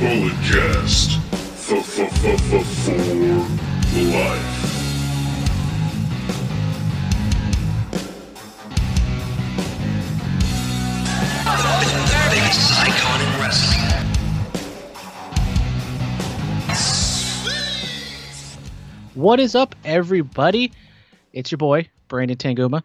Bulletcast. For life. What is up, everybody? It's your boy, Brandon Tanguma,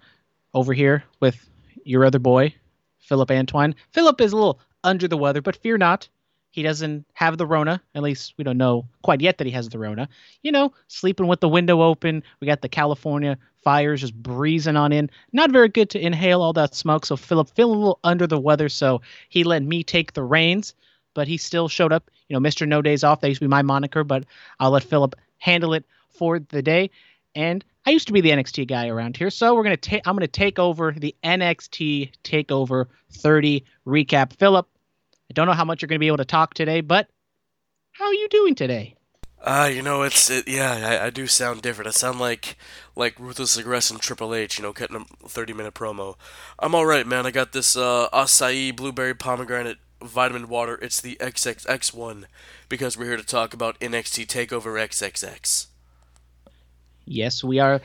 over here with your other boy, Philip Antoine. Philip is a little under the weather, but fear not. He doesn't have the Rona. At least we don't know quite yet that he has the Rona. You know, sleeping with the window open. We got the California fires just breezing on in. Not very good to inhale all that smoke. So Philip feeling a little under the weather. So he let me take the reins, but he still showed up. You know, Mr. No Days Off. That used to be my moniker, but I'll let Philip handle it for the day. And I used to be the NXT guy around here, so we're gonna take. I'm gonna take over the NXT Takeover 30 recap. Philip, I don't know how much you're gonna be able to talk today, but how are you doing today? Ah, you know, it's it, yeah. I, I do sound different. I sound like like ruthless aggressive Triple H. You know, cutting a thirty minute promo. I'm all right, man. I got this uh, acai blueberry pomegranate vitamin water. It's the XXX one because we're here to talk about NXT Takeover XXX. Yes, we are.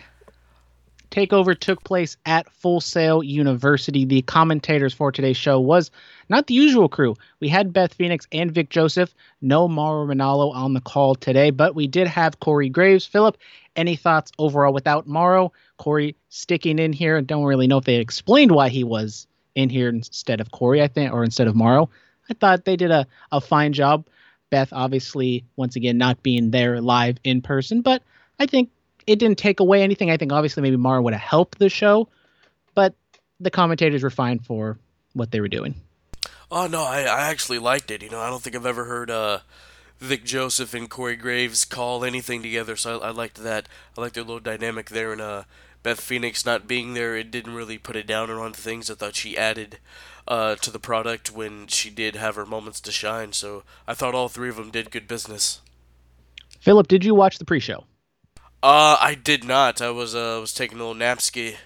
Takeover took place at Full Sail University. The commentators for today's show was not the usual crew. We had Beth Phoenix and Vic Joseph. No Mauro Ranallo on the call today, but we did have Corey Graves. Philip, any thoughts overall without Mauro? Corey sticking in here. Don't really know if they explained why he was in here instead of Corey, I think, or instead of Mauro. I thought they did a, a fine job. Beth, obviously, once again, not being there live in person, but I think it didn't take away anything. I think obviously maybe Mauro would have helped the show, but the commentators were fine for what they were doing. Oh no, I, I actually liked it. You know, I don't think I've ever heard uh, Vic Joseph and Corey Graves call anything together, so I, I liked that. I liked their little dynamic there, and uh, Beth Phoenix not being there, it didn't really put it down on things. I thought she added uh, to the product when she did have her moments to shine. So I thought all three of them did good business. Philip, did you watch the pre-show? Uh, I did not. I was uh was taking a little napski.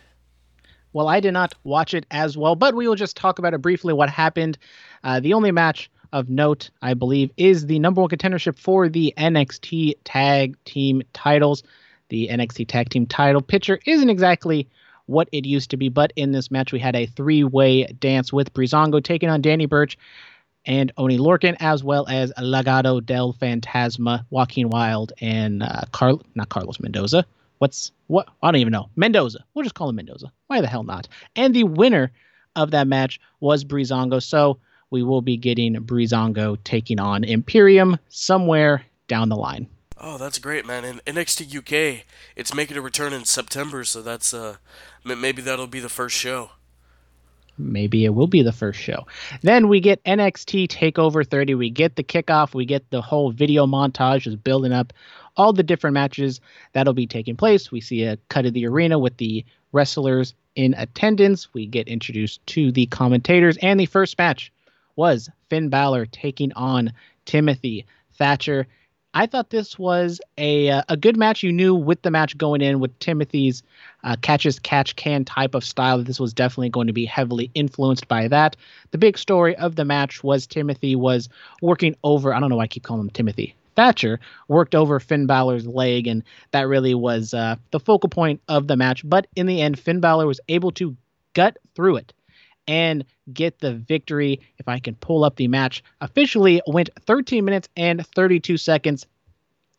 Well, I did not watch it as well, but we will just talk about it briefly. What happened? Uh, the only match of note, I believe, is the number one contendership for the NXT Tag Team titles. The NXT Tag Team title picture isn't exactly what it used to be, but in this match we had a three-way dance with Breezango taking on Danny Burch and Oni Lorcan, as well as Legado del Fantasma, Joaquin Wilde, and uh, Carl, not Carlos Mendoza. What's what? I don't even know. Mendoza. We'll just call him Mendoza. Why the hell not? And the winner of that match was Breezango. So we will be getting Breezango taking on Imperium somewhere down the line. Oh, that's great, man! And NXT UK, it's making a return in September, so that's uh, maybe that'll be the first show maybe it will be the first show. Then we get NXT Takeover 30. We get the kickoff. We get the whole video montage is building up all the different matches that'll be taking place. We see a cut of the arena with the wrestlers in attendance. We get introduced to the commentators, and the first match was Finn Balor taking on Timothy Thatcher. I thought this was a uh, a good match. You knew with the match going in with Timothy's uh, catch as catch can type of style that this was definitely going to be heavily influenced by that. The big story of the match was Timothy was working over. I don't know why I keep calling him Timothy. Thatcher worked over Finn Balor's leg, and that really was uh, the focal point of the match. But in the end, Finn Balor was able to gut through it and get the victory. If I can pull up the match, officially went 13 minutes and 32 seconds.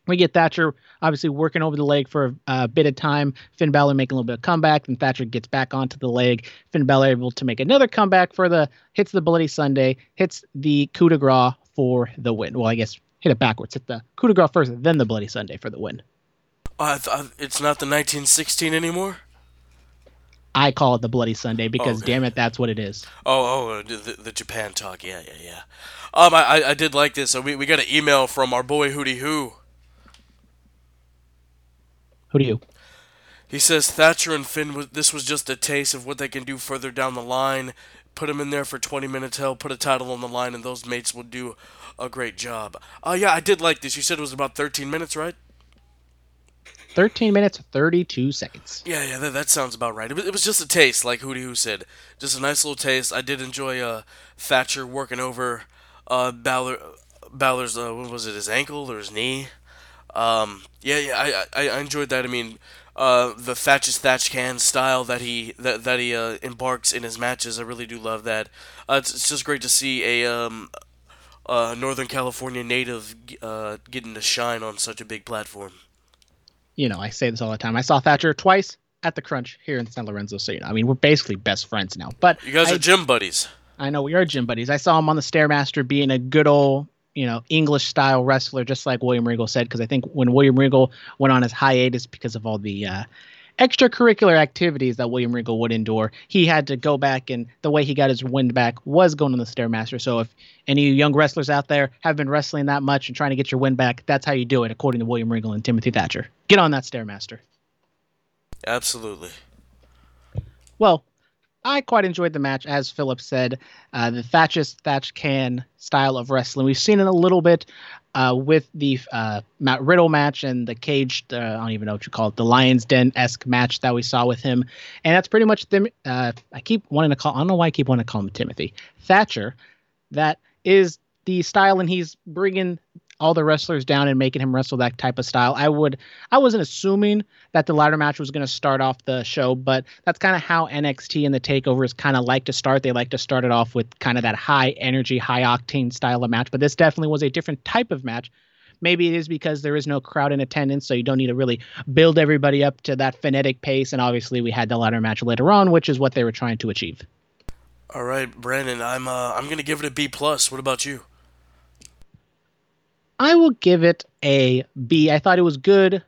We get Thatcher obviously working over the leg for a, a bit of time. Finn Balor making a little bit of comeback, then Thatcher gets back onto the leg. Finn Balor able to make another comeback for the hits the Bloody Sunday, hits the coup de grace for the win. Well, I guess hit it backwards. Hit the coup de grace first, then the Bloody Sunday for the win. Uh, it's not the 1916 anymore. I call it the Bloody Sunday because, okay. damn it, that's what it is. Oh, oh, the, the Japan talk, yeah, yeah, yeah. Um, I, I did like this. So we, we got an email from our boy Hootie Who. Who do you? He says Thatcher and Finn. This was just a taste of what they can do further down the line. Put them in there for 20 minutes. Hell, put a title on the line, and those mates will do a great job. Oh uh, yeah, I did like this. You said it was about 13 minutes, right? 13 minutes 32 seconds. Yeah, yeah, that, that sounds about right. It was, it was just a taste, like Hootie Who said. Just a nice little taste. I did enjoy uh, Thatcher working over uh, Balor, Balor's uh, what was it his ankle or his knee? Um, yeah, yeah, I, I I enjoyed that. I mean, uh, the Thatch is Thatch can style that he that that he uh, embarks in his matches. I really do love that. Uh, it's, it's just great to see a um, uh, Northern California native uh, getting to shine on such a big platform. You know, I say this all the time. I saw Thatcher twice at the Crunch here in San Lorenzo. So you know, I mean, we're basically best friends now. But You guys I- are gym buddies. I know we are gym buddies. I saw him on the Stairmaster being a good old, you know, English style wrestler, just like William Regal said. Because I think when William Regal went on his hiatus because of all the uh, extracurricular activities that William Regal would endure, he had to go back, and the way he got his wind back was going on the Stairmaster. So if any young wrestlers out there have been wrestling that much and trying to get your wind back, that's how you do it, according to William Regal and Timothy Thatcher. Get on that Stairmaster. Absolutely. Well, I quite enjoyed the match, as Philip said. Uh, the Thatchus Thatch Can style of wrestling. We've seen it a little bit uh, with the uh, Matt Riddle match and the caged, uh, I don't even know what you call it, the Lion's Den esque match that we saw with him. And that's pretty much the. Uh, I keep wanting to call, I don't know why I keep wanting to call him Timothy. Thatcher. That is the style, and he's bringing all the wrestlers down and making him wrestle that type of style. I would I wasn't assuming that the ladder match was going to start off the show, but that's kind of how NXT and the takeovers kind of like to start. They like to start it off with kind of that high energy, high octane style of match, but this definitely was a different type of match. Maybe it is because there is no crowd in attendance, so you don't need to really build everybody up to that phonetic pace. And obviously, we had the ladder match later on, which is what they were trying to achieve. All right, Brandon. I'm uh, I'm gonna give it a B plus. What about you? I will give it a B. I thought it was good.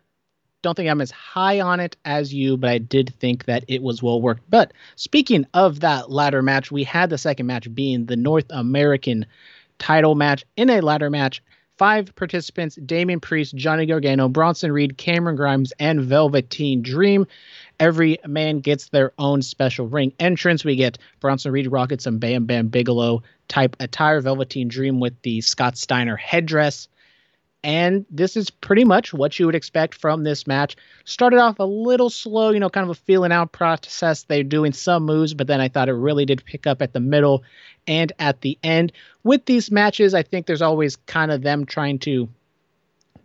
Don't think I'm as high on it as you, but I did think that it was well worked. But speaking of that ladder match, we had the second match being the North American title match in a ladder match. Five participants Damian Priest, Johnny Gargano, Bronson Reed, Cameron Grimes, and Velveteen Dream. Every man gets their own special ring entrance. We get Bronson Reed rocking some Bam Bam Bigelow type attire, Velveteen Dream with the Scott Steiner headdress. And this is pretty much what you would expect from this match. Started off a little slow, you know, kind of a feeling out process. They're doing some moves, but then I thought it really did pick up at the middle and at the end. With these matches, I think there's always kind of them trying to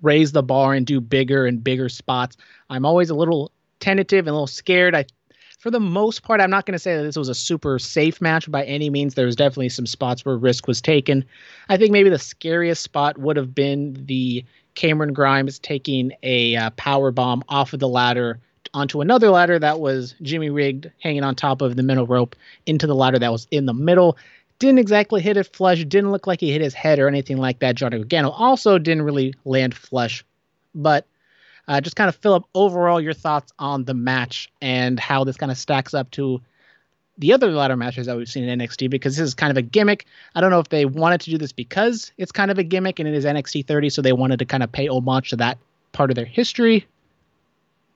raise the bar and do bigger and bigger spots. I'm always a little tentative and a little scared. I for the most part, I'm not going to say that this was a super safe match by any means. There was definitely some spots where risk was taken. I think maybe the scariest spot would have been the Cameron Grimes taking a uh, power bomb off of the ladder onto another ladder that was Jimmy rigged, hanging on top of the middle rope into the ladder that was in the middle. Didn't exactly hit it flush. Didn't look like he hit his head or anything like that. Johnny Gargano also didn't really land flush, but uh, just kind of fill up overall your thoughts on the match and how this kind of stacks up to the other ladder matches that we've seen in NXT because this is kind of a gimmick. I don't know if they wanted to do this because it's kind of a gimmick and it is NXT 30, so they wanted to kind of pay homage to that part of their history.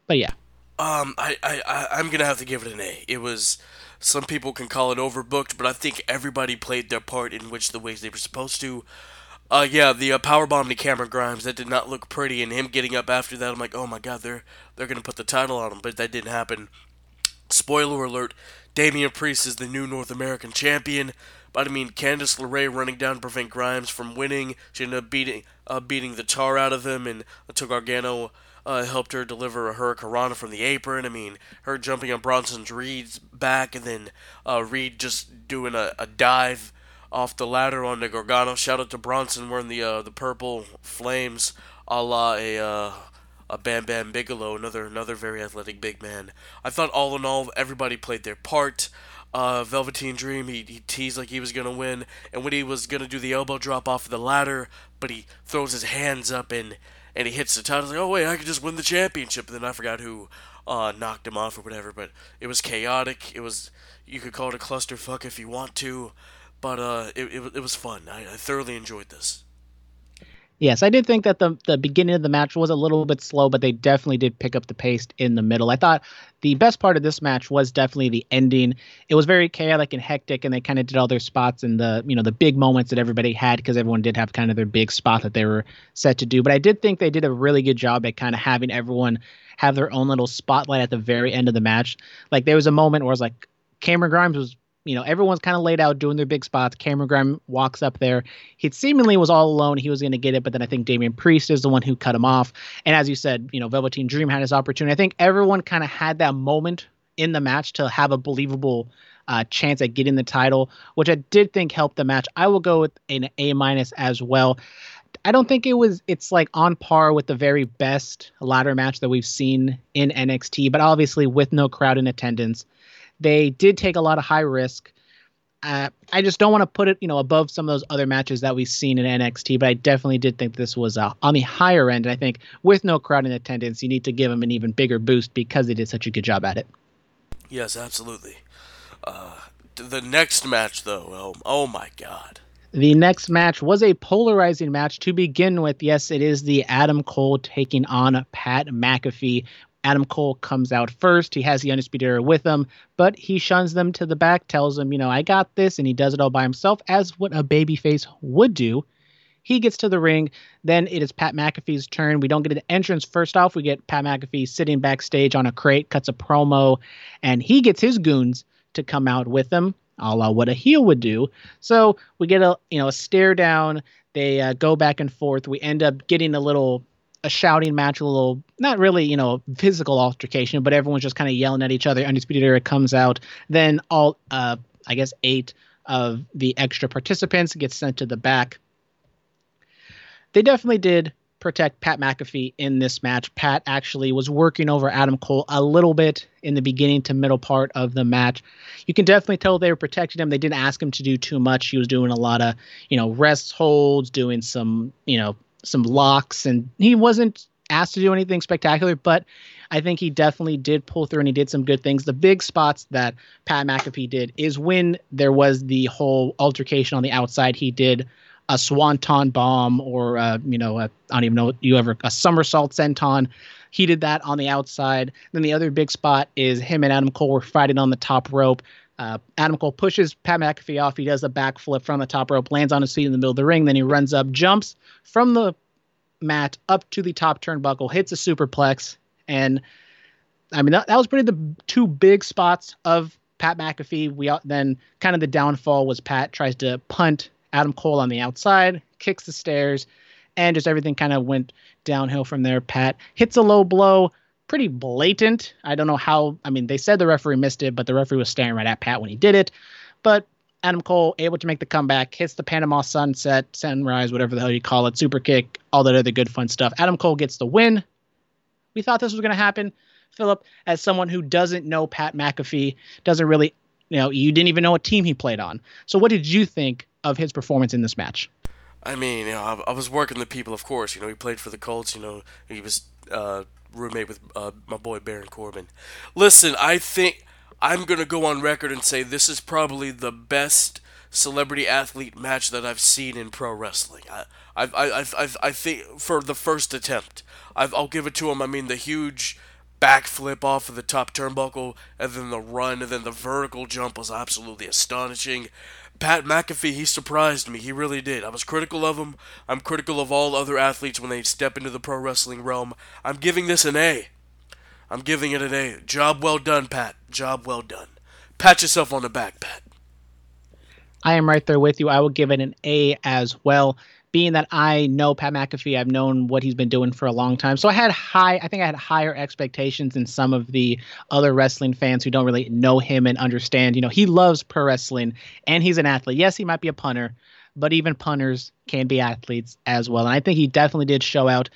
But yeah, Um, I, I, I'm gonna have to give it an A. It was, some people can call it overbooked, but I think everybody played their part in which the ways they were supposed to. Uh, yeah, the uh, power bomb to Cameron Grimes that did not look pretty, and him getting up after that, I'm like, oh my god, they're they're gonna put the title on him, but that didn't happen. Spoiler alert: Damian Priest is the new North American champion. But I mean, Candice LeRae running down to prevent Grimes from winning. She ended up beating uh, beating the tar out of him, and until Gargano uh, helped her deliver a Hurricanrana from the apron. I mean, her jumping on Bronson's Reed's back, and then uh, Reed just doing a, a dive off the ladder on the Gargano. Shout out to Bronson wearing the uh, the purple flames, a la a uh, a Bam Bam Bigelow, another another very athletic big man. I thought all in all, everybody played their part. Uh, Velveteen Dream, he, he teased like he was gonna win, and when he was gonna do the elbow drop off the ladder, but he throws his hands up and and he hits the title. Like, oh wait, I could just win the championship. And then I forgot who uh, knocked him off or whatever. But it was chaotic. It was you could call it a clusterfuck if you want to, but uh, it, it, it was fun. I, I thoroughly enjoyed this. Yes, I did think that the the beginning of the match was a little bit slow, but they definitely did pick up the pace in the middle. I thought the best part of this match was definitely the ending. It was very chaotic and hectic, and they kind of did all their spots and the you know the big moments that everybody had because everyone did have kind of their big spot that they were set to do. But I did think they did a really good job at kind of having everyone have their own little spotlight at the very end of the match. Like there was a moment where it was like Cameron Grimes was you know, everyone's kind of laid out doing their big spots. Cameron Grimes walks up there. He seemingly was all alone. He was going to get it, but then I think Damian Priest is the one who cut him off. And as you said, you know, Velveteen Dream had his opportunity. I think everyone kind of had that moment in the match to have a believable uh, chance at getting the title, which I did think helped the match. I will go with an A minus as well. I don't think it was it's like on par with the very best ladder match that we've seen in NXT, but obviously with no crowd in attendance. They did take a lot of high risk. Uh, I just don't want to put it, you know, above some of those other matches that we've seen in NXT, but I definitely did think this was uh, on the higher end. And I think with no crowd in attendance, you need to give them an even bigger boost because they did such a good job at it. Yes, absolutely. Uh, the next match, though, oh, oh my God. The next match was a polarizing match to begin with. Yes, it is the Adam Cole taking on Pat McAfee. Adam Cole comes out first. He has the Undisputed Era with him, but he shuns them to the back, tells them, you know, I got this, and he does it all by himself, as what a babyface would do. He gets to the ring. Then it is Pat McAfee's turn. We don't get an entrance. First off, we get Pat McAfee sitting backstage on a crate, cuts a promo, and he gets his goons to come out with him, a la what a heel would do. So we get a you know a stare down. They uh, go back and forth. We end up getting a little a shouting match, a little not really you know physical altercation, but everyone's just kind of yelling at each other. Undisputed Era comes out. Then all uh, I guess eight of the extra participants get sent to the back. They definitely did protect Pat McAfee in this match. Pat actually was working over Adam Cole a little bit in the beginning to middle part of the match. You can definitely tell they were protecting him. They didn't ask him to do too much. He was doing a lot of, you know, rest holds, doing some, you know, some locks, and he wasn't asked to do anything spectacular, but I think he definitely did pull through and he did some good things. The big spots that Pat McAfee did is when there was the whole altercation on the outside. He did a swanton bomb or uh, you know I don't even know you ever a somersault senton. He did that on the outside. Then the other big spot is him and Adam Cole were fighting on the top rope. Uh, Adam Cole pushes Pat McAfee off. He does a backflip from the top rope, lands on his feet in the middle of the ring. Then he runs up, jumps from the mat up to the top turnbuckle, hits a superplex, and I mean that, that was pretty the two big spots of Pat McAfee. We then kind of the downfall was Pat tries to punt Adam Cole on the outside, kicks the stairs, and just everything kind of went downhill from there. Pat hits a low blow, pretty blatant. I don't know how. I mean, they said the referee missed it, but the referee was staring right at Pat when he did it. But Adam Cole able to make the comeback, hits the Panama Sunset, Sunrise, whatever the hell you call it, super kick, all that other good fun stuff. Adam Cole gets the win. We thought this was going to happen. Philip, as someone who doesn't know Pat McAfee, doesn't really, you know, you didn't even know what team he played on. So, what did you think of his performance in this match? I mean, you know, I, I was working the people, of course. You know, he played for the Colts. You know, he was uh, roommate with uh, my boy Baron Corbin. Listen, I think I'm gonna go on record and say this is probably the best celebrity athlete match that I've seen in pro wrestling. I, I, I, I, I think for the first attempt, i will give it to him. I mean, the huge backflip off of the top turnbuckle, and then the run, and then the vertical jump was absolutely astonishing. Pat McAfee, he surprised me. He really did. I was critical of him. I'm critical of all other athletes when they step into the pro wrestling realm. I'm giving this an A. I'm giving it an A. Job well done, Pat. Job well done. Pat yourself on the back, Pat. I am right there with you. I will give it an A as well being that I know Pat McAfee, I've known what he's been doing for a long time. So I had high, I think I had higher expectations than some of the other wrestling fans who don't really know him and understand. You know, he loves pro wrestling and he's an athlete. Yes, he might be a punter, but even punters can be athletes as well. And I think he definitely did show out.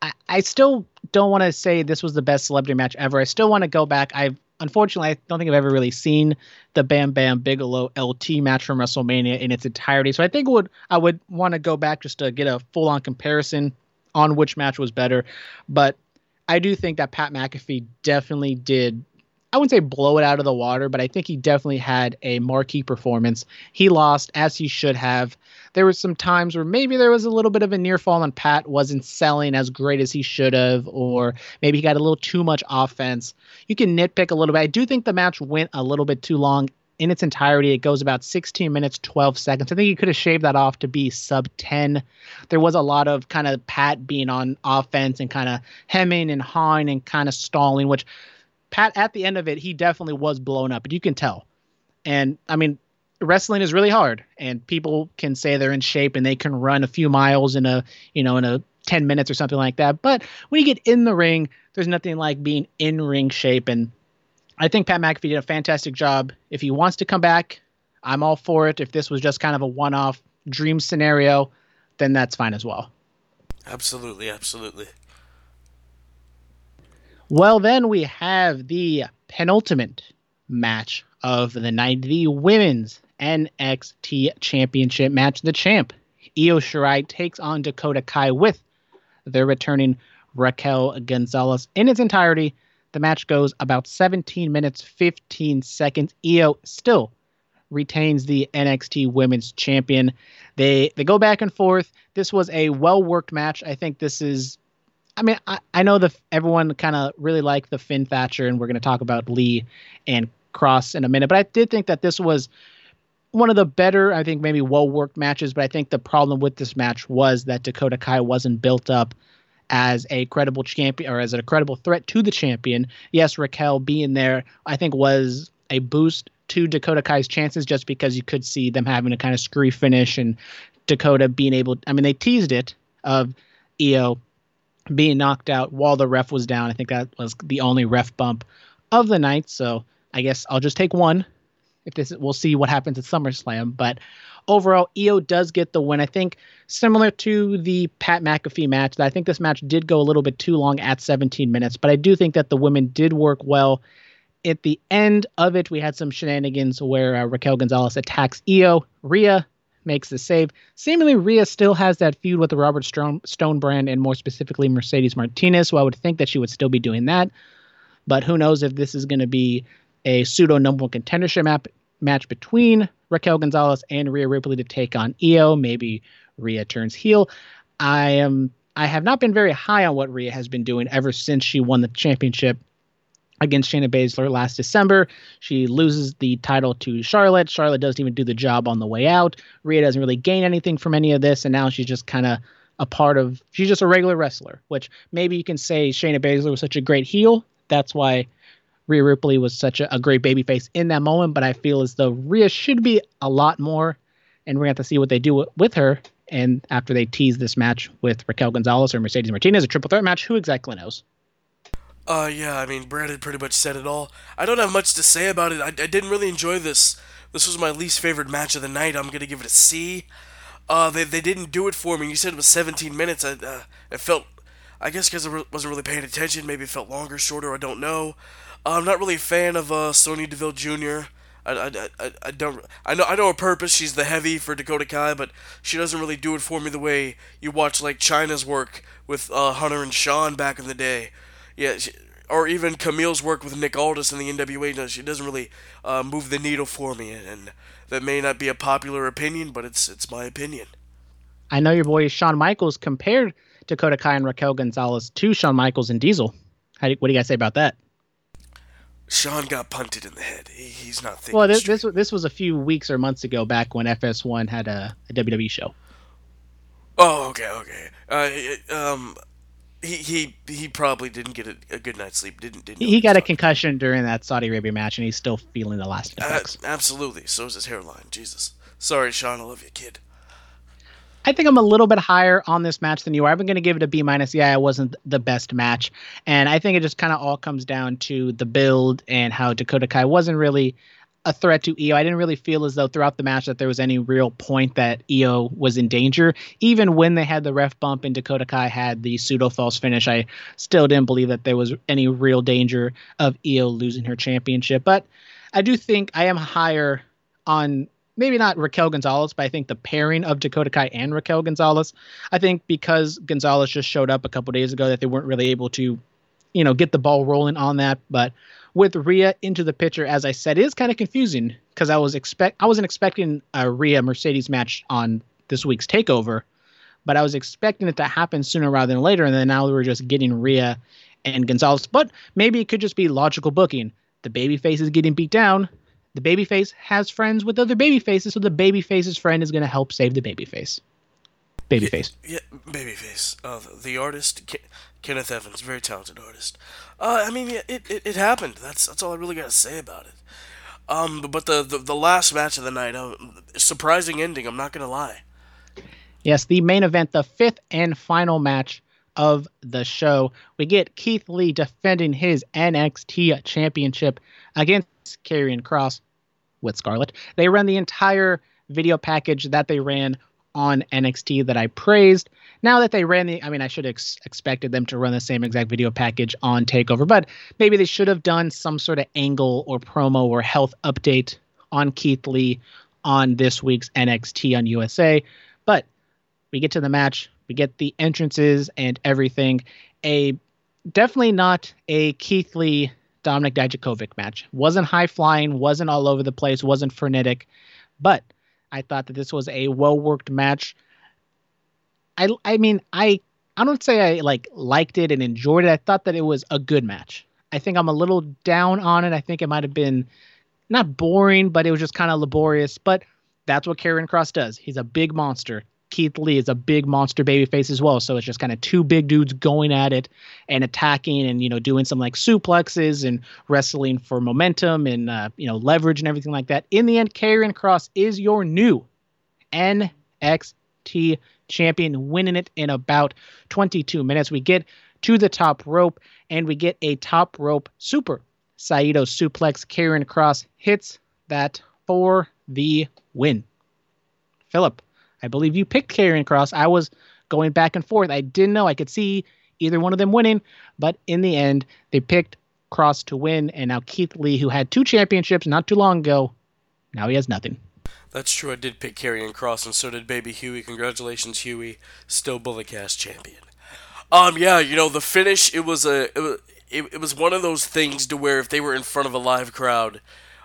I, I still don't want to say this was the best celebrity match ever. I still want to go back. I've unfortunately, I don't think I've ever really seen the Bam Bam Bigelow LT match from WrestleMania in its entirety. So I think would I would want to go back just to get a full on comparison on which match was better. But I do think that Pat McAfee definitely did I wouldn't say blow it out of the water, but I think he definitely had a marquee performance. He lost as he should have. There was some times where maybe there was a little bit of a near fall and Pat wasn't selling as great as he should have, or maybe he got a little too much offense. You can nitpick a little bit. I do think the match went a little bit too long in its entirety. It goes about 16 minutes, 12 seconds. I think he could have shaved that off to be sub 10. There was a lot of kind of Pat being on offense and kind of hemming and hawing and kind of stalling, which Pat at the end of it, he definitely was blown up, but you can tell. And I mean, wrestling is really hard, and people can say they're in shape and they can run a few miles in a you know in a 10 minutes or something like that. But when you get in the ring, there's nothing like being in ring shape. And I think Pat McAfee did a fantastic job. If he wants to come back, I'm all for it. If this was just kind of a one off dream scenario, then that's fine as well. Absolutely, absolutely. Well, then we have the penultimate match of the night, the women's NXT Championship match. The champ, Io Shirai, takes on Dakota Kai with their returning Raquel Gonzalez in its entirety. The match goes about 17 minutes, 15 seconds. Io still retains the NXT Women's Champion. They they go back and forth. This was a well worked match. I think this is I mean, I, I know the everyone kind of really liked the Finn Thatcher, and we're going to talk about Lee and Kross in a minute. But I did think that this was one of the better, I think, maybe well worked matches. But I think the problem with this match was that Dakota Kai wasn't built up as a credible champion or as a credible threat to the champion. Yes, Raquel being there, I think, was a boost to Dakota Kai's chances just because you could see them having a kind of screwy finish and Dakota being able. I mean, they teased it of Io being knocked out while the ref was down. I think that was the only ref bump of the night. So I guess I'll just take one. If this, we'll see what happens at SummerSlam. But overall, Io does get the win. I think similar to the Pat McAfee match. I think this match did go a little bit too long at 17 minutes, but I do think that the women did work well. At the end of it, we had some shenanigans where uh, Raquel Gonzalez attacks Io. Rhea makes the save. Seemingly, Rhea still has that feud with the Robert Stone, Stone brand and more specifically Mercedes Martinez, so I would think that she would still be doing that. But who knows if this is going to be a pseudo number one contendership map, match between Raquel Gonzalez and Rhea Ripley to take on Io. Maybe Rhea turns heel. I am. I have not been very high on what Rhea has been doing ever since she won the championship against Shayna Baszler last December. She loses the title to Charlotte. Charlotte doesn't even do the job on the way out. Rhea doesn't really gain anything from any of this, and now she's just kind of a part of. She's just a regular wrestler, which maybe you can say Shayna Baszler was such a great heel. That's why Rhea Ripley was such a, a great babyface in that moment. But I feel as though Rhea should be a lot more, and we're going to have to see what they do with, her. And after they tease this match with Raquel Gonzalez or Mercedes Martinez, a triple threat match, who exactly knows? Uh, yeah, I mean, had pretty much said it all. I don't have much to say about it. I, I didn't really enjoy this. This was my least favorite match of the night. I'm gonna give it a C. Uh, they, they didn't do it for me. You said it was 17 minutes. I, uh, it felt, I guess because I re- wasn't really paying attention. Maybe it felt longer, shorter. I don't know. Uh, I'm not really a fan of uh, Sonya Deville Jr. I, I, I, I don't I know I know her purpose. She's the heavy for Dakota Kai, but she doesn't really do it for me the way you watch like Chyna's work with uh, Hunter and Shawn back in the day yeah, she, or even Kamille's work with Nick Aldis in the NWA. She doesn't really uh, move the needle for me, and that may not be a popular opinion, but it's it's my opinion. I know your boy Shawn Michaels compared Dakota Kai and Raquel Gonzalez to Shawn Michaels and Diesel. How do, what do you guys say about that? Shawn got punted in the head. He, he's not thinking. Well, this, straight. this this was a few weeks or months ago, back when FS1 had a, a WWE show. Oh, okay, okay. Uh, um, he he he probably didn't get a, a good night's sleep. Didn't didn't. He got a concussion during that Saudi Arabia match, and he's still feeling the lasting Uh, effects. absolutely. So is his hairline. Jesus. Sorry, Shawn. I love you, kid. I think I'm a little bit higher on this match than you are. I'm going to give it a B minus. Yeah, it wasn't the best match, and I think it just kind of all comes down to the build and how Dakota Kai wasn't really a threat to Io. I didn't really feel as though throughout the match that there was any real point that Io was in danger. Even when they had the ref bump and Dakota Kai had the pseudo false finish, I still didn't believe that there was any real danger of Io losing her championship. But I do think I am higher on maybe not Raquel Gonzalez, but I think the pairing of Dakota Kai and Raquel Gonzalez. I think because Gonzalez just showed up a couple days ago that they weren't really able to, you know, get the ball rolling on that. But with Rhea into the picture, as I said, it is kind of confusing because I was expect I wasn't expecting a Rhea Mercedes match on this week's takeover, but I was expecting it to happen sooner rather than later, and then now we're just getting Rhea and Gonzalez. But maybe it could just be logical booking. The babyface is getting beat down. The babyface has friends with other babyfaces, so the babyface's friend is going to help save the babyface. Babyface. Yeah, babyface. Uh, the, artist, Ke- Kenneth Evans, very talented artist. Uh, I mean, yeah, it, it, it happened. That's that's all I really got to say about it. Um, but the, the, the last match of the night, uh, surprising ending. I'm not gonna lie. Yes, the main event, the fifth and final match of the show. We get Keith Lee defending his NXT championship against Karrion Kross with Scarlett. They run the entire video package that they ran on NXT that I praised. Now that they ran the, I mean, I should have ex- expected them to run the same exact video package on Takeover, but maybe they should have done some sort of angle or promo or health update on Keith Lee on this week's NXT on USA. But we get to the match, we get the entrances and everything. A definitely not a Keith Lee Dominik Dijakovic match. Wasn't high flying, wasn't all over the place, wasn't frenetic, but I thought that this was a well worked match. I I mean I I don't say I like liked it and enjoyed it. I thought that it was a good match. I think I'm a little down on it. I think it might have been not boring, but it was just kind of laborious. But that's what Karrion Kross does. He's a big monster. Keith Lee is a big monster baby face as well. So it's just kind of two big dudes going at it and attacking and, you know, doing some like suplexes and wrestling for momentum and, uh, you know, leverage and everything like that. In the end, Karrion Kross is your new NXT champion, winning it in about 22 minutes. We get to the top rope and we get a top rope super Saito suplex. Karrion Kross hits that for the win. Philip, I believe you picked Karrion Kross. I was going back and forth. I didn't know I could see either one of them winning, but in the end, they picked Kross to win. And now Keith Lee, who had two championships not too long ago, now he has nothing. That's true. I did pick Karrion Kross, and so did Baby Huey. Congratulations, Huey, still Bulletcast champion. Um, yeah, you know the finish. It was a it was, it, it was one of those things to where if they were in front of a live crowd,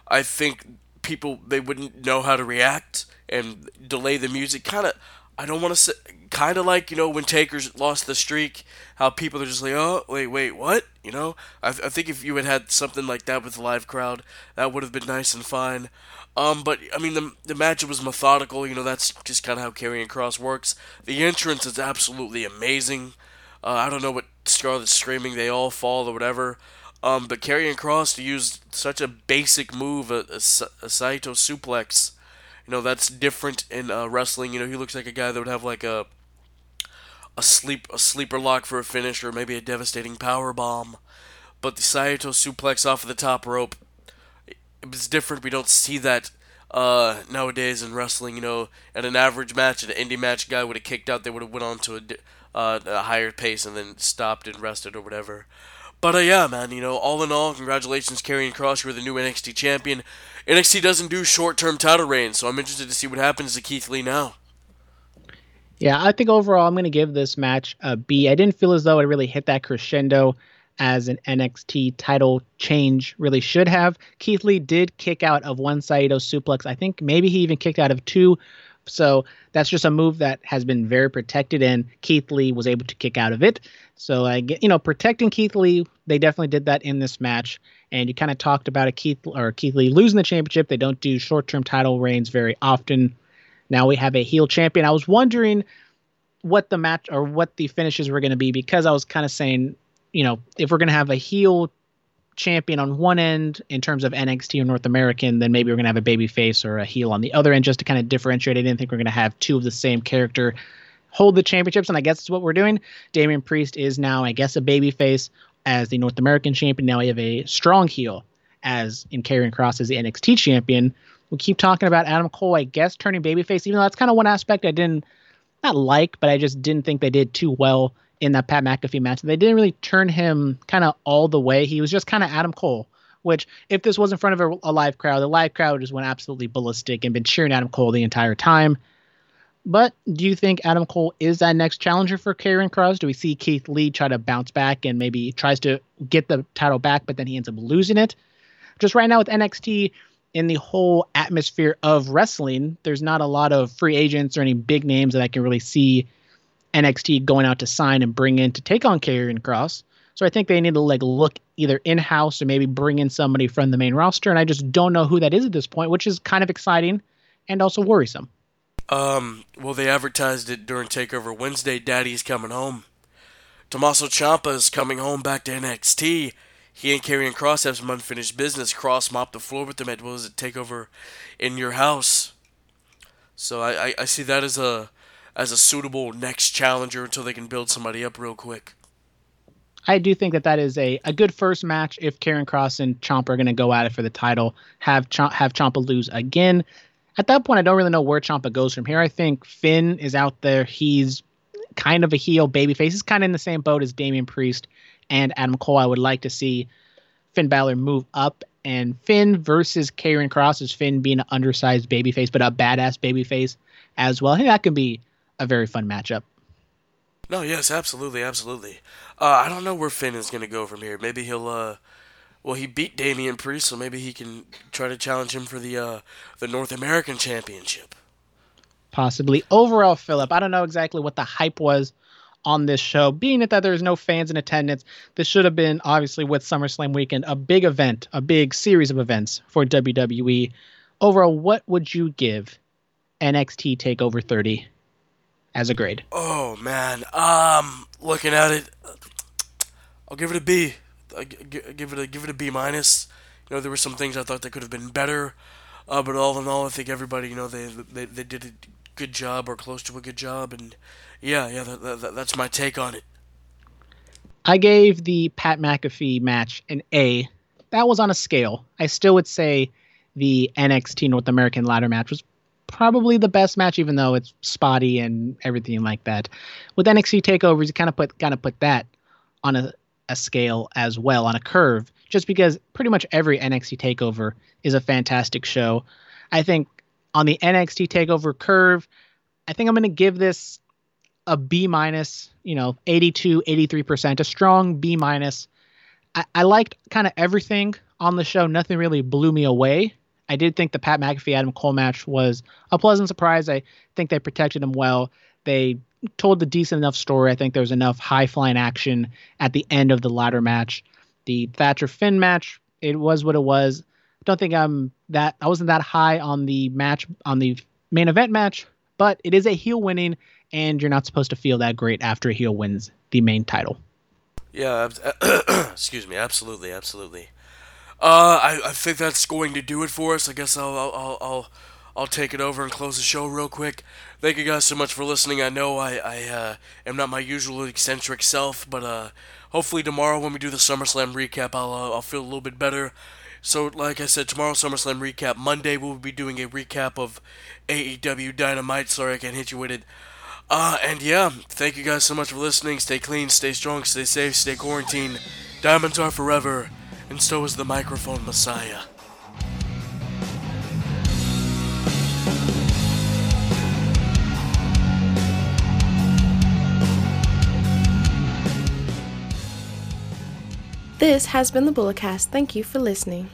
I think people they wouldn't know how to react and delay the music. Kind of, I don't want to kind of like you know when Taker's lost the streak, how people are just like, oh wait wait what? You know, I, I think if you had had something like that with a live crowd, that would have been nice and fine. Um, but I mean the the match was methodical. You know that's just kind of how Karrion Kross works. The entrance is absolutely amazing. Uh, I don't know what Scarlett's screaming. They all fall or whatever. Um, but Karrion Kross to use such a basic move, a, a, a Saito suplex, you know that's different in uh, wrestling. You know he looks like a guy that would have like a a sleep a sleeper lock for a finish or maybe a devastating power bomb. But the Saito suplex off of the top rope it was different. We don't see that uh, nowadays in wrestling. You know, at an average match, an indie match, guy would have kicked out. They would have went on to a, uh, a higher pace and then stopped and rested or whatever. But uh, yeah, man, you know, all in all, congratulations, Karrion Kross. You're the new NXT champion. NXT doesn't do short-term title reigns, so I'm interested to see what happens to Keith Lee now. Yeah, I think overall I'm going to give this match a B. I didn't feel as though it really hit that crescendo as an NXT title change really should have. Keith Lee did kick out of one Saito suplex. I think maybe he even kicked out of two. So that's just a move that has been very protected, and Keith Lee was able to kick out of it. So I get, you know, protecting Keith Lee, they definitely did that in this match. And you kind of talked about a Keith or Keith Lee losing the championship. They don't do short-term title reigns very often. Now we have a heel champion. I was wondering what the match or what the finishes were going to be because I was kind of saying you know, if we're going to have a heel champion on one end in terms of NXT or North American, then maybe we're going to have a baby face or a heel on the other end just to kind of differentiate. I didn't think we're going to have two of the same character hold the championships, and I guess that's what we're doing. Damian Priest is now, I guess, a baby face as the North American champion. Now we have a strong heel as in Karrion Kross as the NXT champion. We keep talking about Adam Cole, I guess, turning babyface, even though that's kind of one aspect I didn't not like, but I just didn't think they did too well in that Pat McAfee match. They didn't really turn him kind of all the way. He was just kind of Adam Cole. Which, if this was in front of a, a, live crowd, the live crowd just went absolutely ballistic and been cheering Adam Cole the entire time. But do you think Adam Cole is that next challenger for Karrion Kross? Do we see Keith Lee try to bounce back and maybe tries to get the title back, but then he ends up losing it? Just right now with NXT, in the whole atmosphere of wrestling, there's not a lot of free agents or any big names that I can really see NXT going out to sign and bring in to take on Karrion Kross. So I think they need to like look either in house or maybe bring in somebody from the main roster. And I just don't know who that is at this point, which is kind of exciting and also worrisome. Um, well, they advertised it during Takeover Wednesday. Daddy's coming home. Tommaso Ciampa is coming home back to NXT. he and Karrion Kross have some unfinished business. Kross mopped the floor with them at what was it takeover in your house. So I, I, I see that as a as a suitable next challenger until they can build somebody up real quick. I do think that that is a, a good first match if Karrion Kross and Chomp are going to go at it for the title. Have Ch- have Ciampa lose again. At that point, I don't really know where Ciampa goes from here. I think Finn is out there. He's kind of a heel babyface. He's kind of in the same boat as Damian Priest and Adam Cole. I would like to see Finn Balor move up and Finn versus Karrion Kross is Finn being an undersized babyface, but a badass babyface as well. I think that could be a very fun matchup. No, yes, absolutely, absolutely. Uh, I don't know where Finn is going to go from here. Maybe he'll, uh, well, he beat Damian Priest, so maybe he can try to challenge him for the uh, the North American Championship. Possibly. Overall, Philip, I don't know exactly what the hype was on this show. Being that there's no fans in attendance, this should have been obviously with SummerSlam weekend a big event, a big series of events for WWE. Overall, what would you give NXT Takeover 30 as a grade? Oh man, um, looking at it, I'll give it a B. I give it a give it a B minus. You know, there were some things I thought that could have been better, uh, but all in all, I think everybody, you know, they they, they did a good job or close to a good job, and yeah, yeah, that, that, that's my take on it. I gave the Pat McAfee match an A. That was on a scale. I still would say the NXT North American ladder match was probably the best match, even though it's spotty and everything like that. With NXT takeovers, you kind of put kind of put that on a, a scale as well, on a curve, just because pretty much every NXT takeover is a fantastic show. I think on the NXT takeover curve, I think I'm going to give this a B minus, you know, 82, 83%, a strong B minus. I, I liked kind of everything on the show. Nothing really blew me away. I did think the Pat McAfee Adam Cole match was a pleasant surprise. I think they protected him well. They told the decent enough story. I think there was enough high flying action at the end of the ladder match. The Thatcher Finn match, it was what it was. Don't think I'm that I wasn't that high on the match on the main event match, but it is a heel winning, and you're not supposed to feel that great after a heel wins the main title. Yeah, excuse me, absolutely, absolutely. Uh, I, I think that's going to do it for us. I guess I'll, I'll, I'll, I'll take it over and close the show real quick. Thank you guys so much for listening. I know I, I uh, am not my usual eccentric self, but uh, hopefully tomorrow when we do the SummerSlam recap, I'll, uh, I'll feel a little bit better. So, like I said, tomorrow SummerSlam recap. Monday we'll be doing a recap of AEW Dynamite. Sorry I can't hit you with it. Uh, and yeah, thank you guys so much for listening. Stay clean, stay strong, stay safe, stay quarantined. Diamonds are forever and so is the microphone messiah. This has been the Bulletcast. Thank you for listening.